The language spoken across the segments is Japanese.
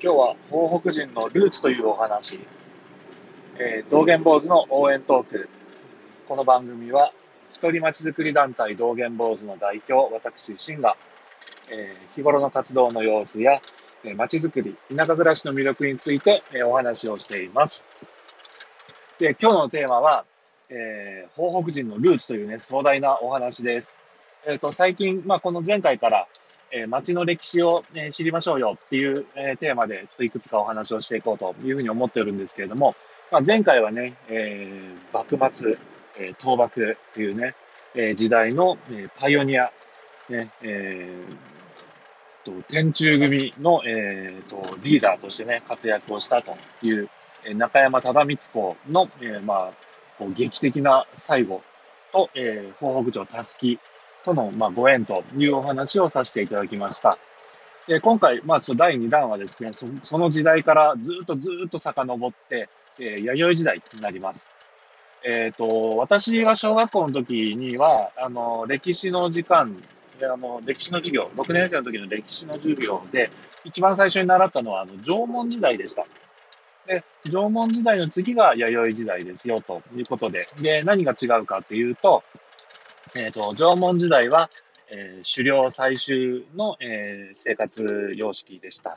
今日は東北人のルーツというお話、えー、道元坊主の応援トーク。この番組は、一人町づくり団体道元坊主の代表、私、シンが、えー、日頃の活動の様子や、えー、町づくり、田舎暮らしの魅力について、えー、お話をしています。で、今日のテーマは、えー、東北人のルーツというね、壮大なお話です。えっ、ー、と、最近、まあ、この前回から、えー、街の歴史を、ね、知りましょうよっていう、えー、テーマで、ちょっといくつかお話をしていこうというふうに思ってるんですけれども、まあ、前回はね、えー、幕末、えー、倒幕っていうね、えー、時代の、えー、パイオニア、ね、えー、と天中組の、えー、とリーダーとしてね、活躍をしたという、えー、中山忠光公の、えー、まあ、こう劇的な最後と、えー、東北町たすきとの、まあ、ご縁というお話をさせていただきました。で今回、まあ、ちょっと第2弾はですねそ、その時代からずっとずっと遡って、えー、弥生時代になります。えっ、ー、と、私が小学校の時には、あの、歴史の時間、あの、歴史の授業、6年生の時の歴史の授業で、一番最初に習ったのは、あの、縄文時代でした。で、縄文時代の次が弥生時代ですよ、ということで。で、何が違うかっていうと、えっ、ー、と、縄文時代は、えー、狩猟採集の、えー、生活様式でした。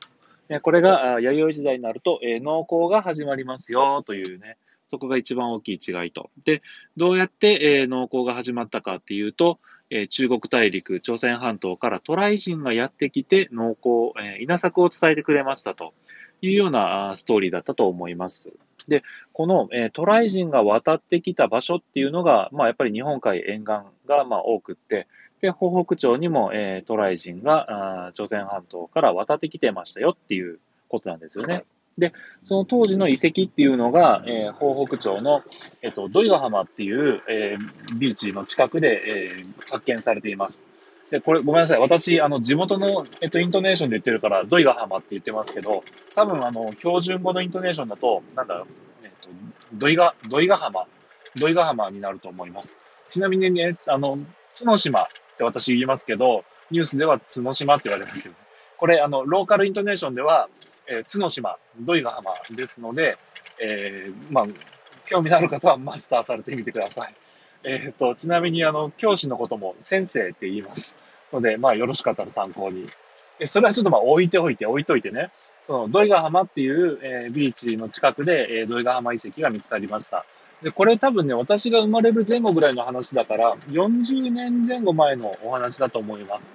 これが弥生時代になると、え、農耕が始まりますよというね、そこが一番大きい違いと。で、どうやって、え、農耕が始まったかっていうと、え、中国大陸、朝鮮半島から渡来人がやってきて農耕、え、稲作を伝えてくれましたというようなストーリーだったと思います。で、この、えー、渡来人が渡ってきた場所っていうのが、まあ、やっぱり日本海沿岸が、まあ、多くって、で、東北町にも、えー、渡来人があ朝鮮半島から渡ってきてましたよっていうことなんですよね。で、その当時の遺跡っていうのが、えー、東北町の、えっ、と、土井ヶ浜っていう、えー、ビーチの近くで、えー、発見されています。で、これ、ごめんなさい。私、あの、地元の、えっと、イントネーションで言ってるから、土井ヶ浜って言ってますけど、多分、あの、標準語のイントネーションだと、なんだ、えっと、土井が、土井ヶ浜、土井ヶ浜になると思います。ちなみにね、あの、角島って私言いますけど、ニュースでは角島って言われますよね。これ、あの、ローカルイントネーションでは、えー、角島、土井ヶ浜ですので、えー、まあ、興味のある方はマスターされてみてください。えっ、ー、と、ちなみに、あの、教師のことも先生って言います。ので、まあ、よろしかったら参考に。えそれはちょっとまあ、置いておいて、置いといてね。その、土井ヶ浜っていう、えー、ビーチの近くで、えー、土井ヶ浜遺跡が見つかりました。で、これ多分ね、私が生まれる前後ぐらいの話だから、40年前後前のお話だと思います。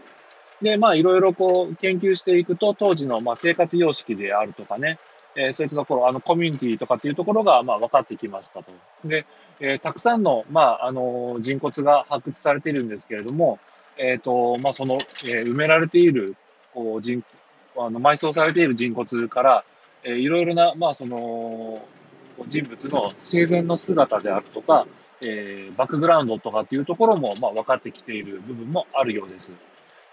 で、まあ、いろいろこう、研究していくと、当時の、まあ、生活様式であるとかね、えー、そういったところ、あの、コミュニティとかっていうところが、まあ、分かってきましたと。で、えー、たくさんの、まあ、あの、人骨が発掘されているんですけれども、えっ、ー、と、まあ、その、え埋められている、こう、人、あの、埋葬されている人骨から、えいろいろな、まあ、その、人物の生前の姿であるとか、えー、バックグラウンドとかっていうところも、まあ、分かってきている部分もあるようです。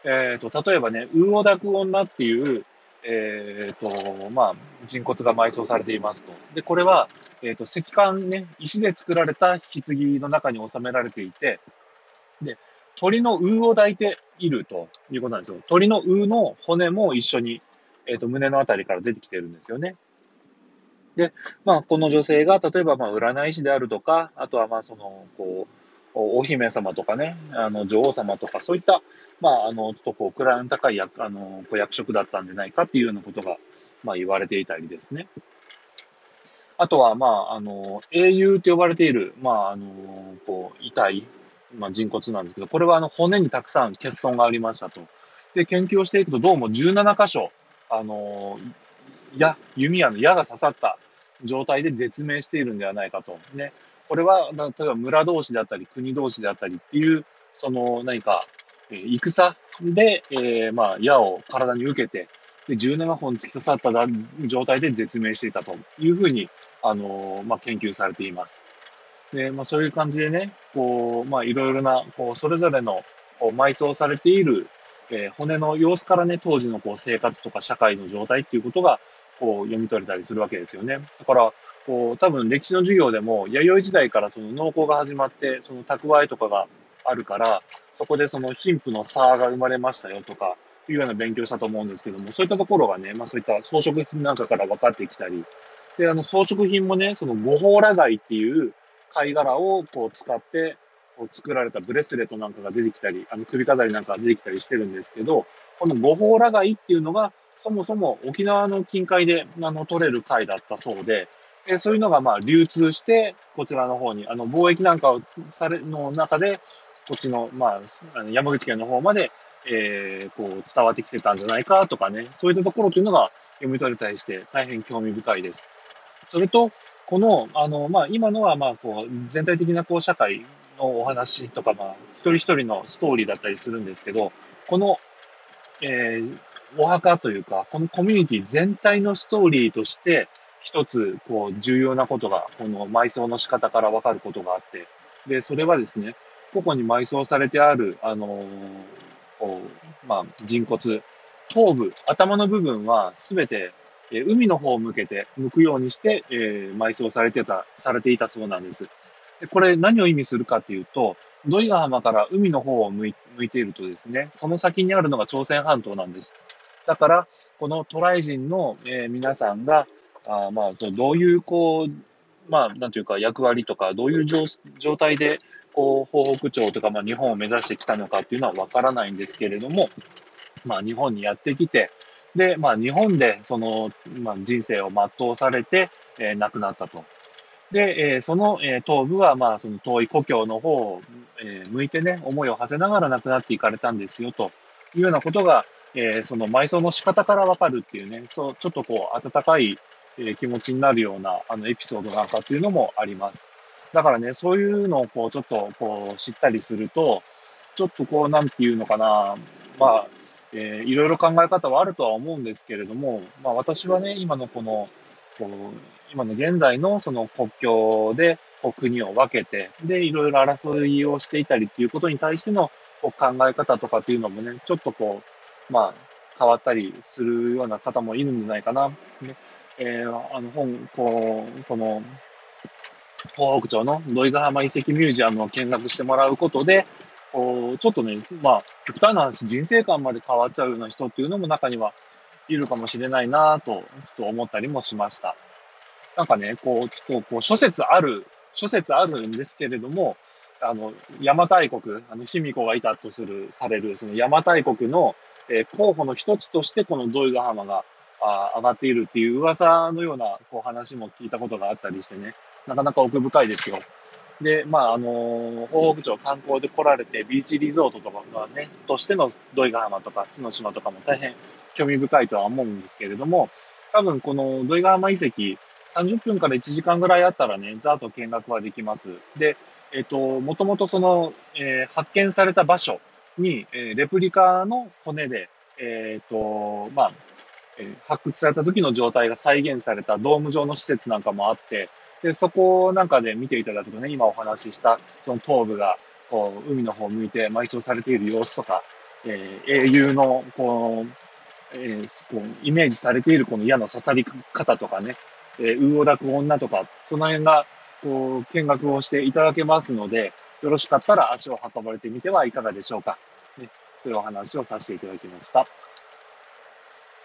えっ、ー、と、例えばね、ウーオダク女っていう、えっ、ー、と、まあ、人骨が埋葬されていますと。で、これは、えっ、と、石棺ね、石で作られた棺の中に収められていて、で、鳥のウを抱いているということなんですよ。鳥のウの骨も一緒に、えっ、と、胸のあたりから出てきてるんですよね。で、まあ、この女性が、例えば、まあ、占い師であるとか、あとは、まあ、その、こう、お姫様とかね、あの、女王様とか、そういった、まあ、あの、ちょっとこう、位の高い役、あの、こう役職だったんじゃないかっていうようなことが、まあ、言われていたりですね。あとは、まあ、あの、英雄と呼ばれている、まあ、あの、こう、遺体、まあ、人骨なんですけど、これはあの、骨にたくさん欠損がありましたと。で、研究をしていくと、どうも17箇所、あの、矢、弓矢の矢が刺さった状態で絶命しているんではないかと。ね。これは、例えば村同士であったり、国同士であったりっていう、その何か、えー、戦で、えー、まあ、矢を体に受けて、で、17本突き刺さった状態で絶命していたというふうに、あのー、まあ、研究されています。で、まあ、そういう感じでね、こう、まあ、いろいろな、こう、それぞれの、こう、埋葬されている、えー、骨の様子からね、当時のこう、生活とか社会の状態っていうことが、こう、読み取れたりするわけですよね。だから、こう、多分歴史の授業でも、弥生時代からその農耕が始まって、その蓄えとかがあるから、そこでその貧富の差が生まれましたよとか、いうような勉強したと思うんですけども、そういったところがね、まあそういった装飾品なんかから分かってきたり、で、あの装飾品もね、その五宝羅貝っていう貝殻をこう使って、こう作られたブレスレットなんかが出てきたり、あの首飾りなんかが出てきたりしてるんですけど、この五宝羅貝っていうのが、そもそも沖縄の近海であの取れる貝だったそうで、えそういうのがまあ流通して、こちらの方に、あの貿易なんかをされ、の中で、こっちの、まあ、山口県の方まで、えー、こう伝わってきてたんじゃないかとかね、そういったところというのが読み取れたりして大変興味深いです。それと、この、あの、まあ、今のは、まあ、こう、全体的な、こう、社会のお話とか、まあ、一人一人のストーリーだったりするんですけど、この、えー、お墓というか、このコミュニティ全体のストーリーとして、一つ、こう、重要なことが、この埋葬の仕方からわかることがあって、で、それはですね、個々に埋葬されてある、あのー、こう、まあ、人骨、頭部、頭の部分はすべて、えー、海の方を向けて、向くようにして、えー、埋葬されてた、されていたそうなんです。でこれ何を意味するかっていうと、土井ヶ浜から海の方を向い向いているとですね、その先にあるのが朝鮮半島なんです。だから、この渡来人の、えー、皆さんが、あまあ、どういう、こう、まあ、なんていうか、役割とか、どういう状態で、こう、東北町とか、まあ、日本を目指してきたのかっていうのはわからないんですけれども、まあ、日本にやってきて、で、まあ、日本で、その、まあ、人生を全うされて、えー、亡くなったと。で、えー、その、えー、頭部は、まあ、その遠い故郷の方を、えー、向いてね、思いを馳せながら亡くなっていかれたんですよ、というようなことが、えー、その埋葬の仕方からわかるっていうね、そう、ちょっとこう、温かい、え、気持ちになるような、あの、エピソードなんかっていうのもあります。だからね、そういうのをこう、ちょっとこう、知ったりすると、ちょっとこう、なんていうのかな、まあ、えー、いろいろ考え方はあるとは思うんですけれども、まあ私はね、今のこの、こう、今の現在のその国境でこう国を分けて、で、いろいろ争いをしていたりっていうことに対してのこう考え方とかっていうのもね、ちょっとこう、まあ、変わったりするような方もいるんじゃないかな。ねえー、あの本、こう、この、東北町の土井ヶ浜遺跡ミュージアムを見学してもらうことで、こう、ちょっとね、まあ、極端な話、人生観まで変わっちゃうような人っていうのも中にはいるかもしれないなと、ちょっと思ったりもしました。なんかね、こう、ちょっとこう、諸説ある、諸説あるんですけれども、あの、邪馬台国、あの、卑弥呼がいたとする、される、その邪馬台国の、えー、候補の一つとして、この土井ヶ浜が、あ上がっているっていう噂のような、こう、話も聞いたことがあったりしてね、なかなか奥深いですよ。で、まあ、あの、東北町観光で来られて、ビーチリゾートとかがね、としての土井ヶ浜とか角島とかも大変興味深いとは思うんですけれども、多分この土井ヶ浜遺跡、30分から1時間ぐらいあったらね、ざーっと見学はできます。で、えっ、と、もともとその、えー、発見された場所に、え、レプリカの骨で、えっ、と、まあ、え、発掘された時の状態が再現されたドーム状の施設なんかもあって、で、そこなんかで見ていただくとね、今お話しした、その頭部が、こう、海の方を向いて埋葬されている様子とか、えー、英雄の、こう、えー、こうイメージされているこの矢の刺さり方とかね、えー、魚を抱く女とか、その辺が、こう、見学をしていただけますので、よろしかったら足を運ばれてみてはいかがでしょうか。ね、そういうお話をさせていただきました。